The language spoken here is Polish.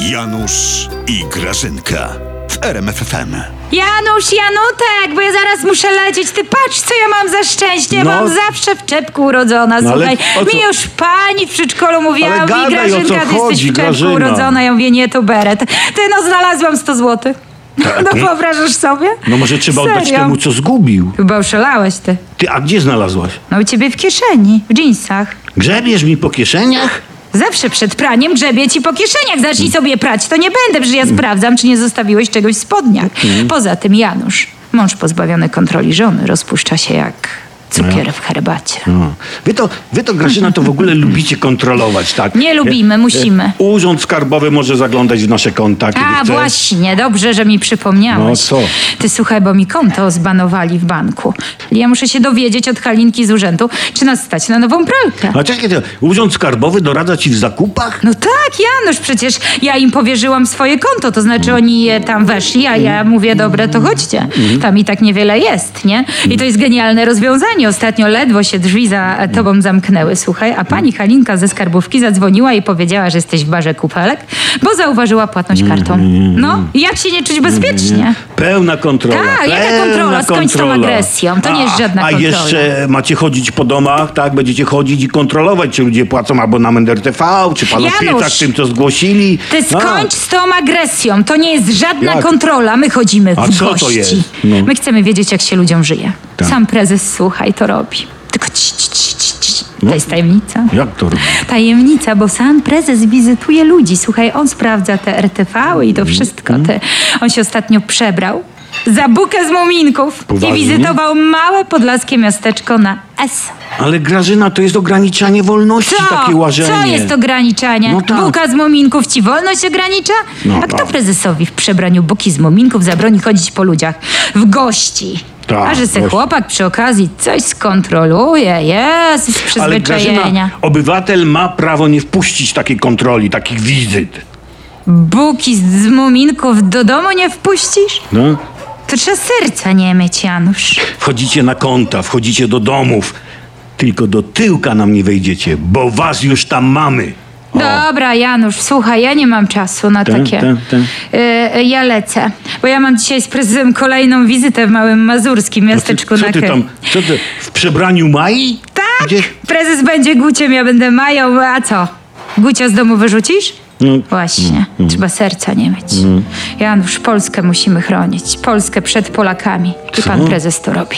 Janusz i Grażynka w RMFFM. Janusz, Janutek, bo ja zaraz muszę lecieć. Ty patrz, co ja mam za szczęście. No. Mam zawsze w czepku urodzona. No, ale Słuchaj, o co- mi już pani w przedszkolu mówiła, Ale mówi gadaj, o co Grażynka, ty chodzi, jesteś w czepku Grażyna. urodzona. Ja mówię, nie, to beret. Ty, no znalazłam 100 złotych. No wyobrażasz sobie? No może trzeba oddać Serio? temu, co zgubił. Chyba oszalałeś ty. Ty, a gdzie znalazłaś? No u ciebie w kieszeni, w dżinsach. Grzebiesz mi po kieszeniach? Zawsze przed praniem grzebie ci po kieszeniach. Zacznij sobie prać. To nie będę, przecież ja sprawdzam, czy nie zostawiłeś czegoś w spodniach. Poza tym Janusz, mąż pozbawiony kontroli żony, rozpuszcza się jak cukier w herbacie. No. Wy to, wy to Grażyna, to w ogóle lubicie kontrolować, tak? Nie lubimy, musimy. e, Urząd Skarbowy może zaglądać w nasze konta, A chce. właśnie, dobrze, że mi przypomniałeś. No, co? Ty słuchaj, bo mi konto zbanowali w banku. Ja muszę się dowiedzieć od Halinki z urzędu, czy nas stać na nową pralkę. A czekaj, to Urząd Skarbowy doradza ci w zakupach? No tak, Janusz, przecież ja im powierzyłam swoje konto, to znaczy oni je tam weszli, a ja mówię, dobra, to chodźcie. Tam i tak niewiele jest, nie? I to jest genialne rozwiązanie. Ostatnio ledwo się drzwi za tobą zamknęły, słuchaj, a pani Halinka ze skarbówki zadzwoniła i powiedziała, że jesteś w barze kupelek, bo zauważyła płatność kartą. No, i jak się nie czuć bezpiecznie? Pełna kontrola. Tak, jaka kontrola? Skończ z tą kontrola. agresją. To nie jest żadna a, kontrola. A jeszcze macie chodzić po domach, tak? Będziecie chodzić i kontrolować, czy ludzie płacą abonament RTV, czy panu Janusz! świecach tym, co zgłosili. Ty A, skończ z tą agresją. To nie jest żadna Jak? kontrola. My chodzimy A w co to gości. jest? No. My chcemy wiedzieć, jak się ludziom żyje. Tak. Sam prezes, słuchaj, to robi. Tylko ci, ci, ci, ci, ci. No. To jest tajemnica. Jak to robi? Tajemnica, bo sam prezes wizytuje ludzi. Słuchaj, on sprawdza te RTV -y i to wszystko. Mhm. Te. On się ostatnio przebrał za bukę z muminków Poważnie? i wizytował małe podlaskie miasteczko na S. Ale Grażyna, to jest ograniczanie wolności, Co? takie łażenie. Co jest ograniczanie? No tak. Buka z muminków ci wolność ogranicza? No A kto tak. prezesowi w przebraniu buki z muminków zabroni chodzić po ludziach w gości? Tak, A że se chłopak przy okazji coś skontroluje, jest z Ale przyzwyczajenia. Grażyna, obywatel ma prawo nie wpuścić takiej kontroli, takich wizyt. Buki z muminków do domu nie wpuścisz? No? To trzeba serca nie mieć, Janusz. Wchodzicie na konta, wchodzicie do domów. Tylko do tyłka nam nie wejdziecie, bo was już tam mamy. Dobra, Janusz, słuchaj, ja nie mam czasu na Tak, takie. tak, tak. Y, y, ja lecę, bo ja mam dzisiaj z prezesem kolejną wizytę w Małym Mazurskim miasteczku co na ty tam, co ty, w przebraniu Mai? Tak, Gdzie? prezes będzie Guciem, ja będę Mają, a co? Gucia z domu wyrzucisz? No, Właśnie, trzeba serca nie mieć. Janusz, Polskę musimy chronić. Polskę przed Polakami. I pan prezes to robi.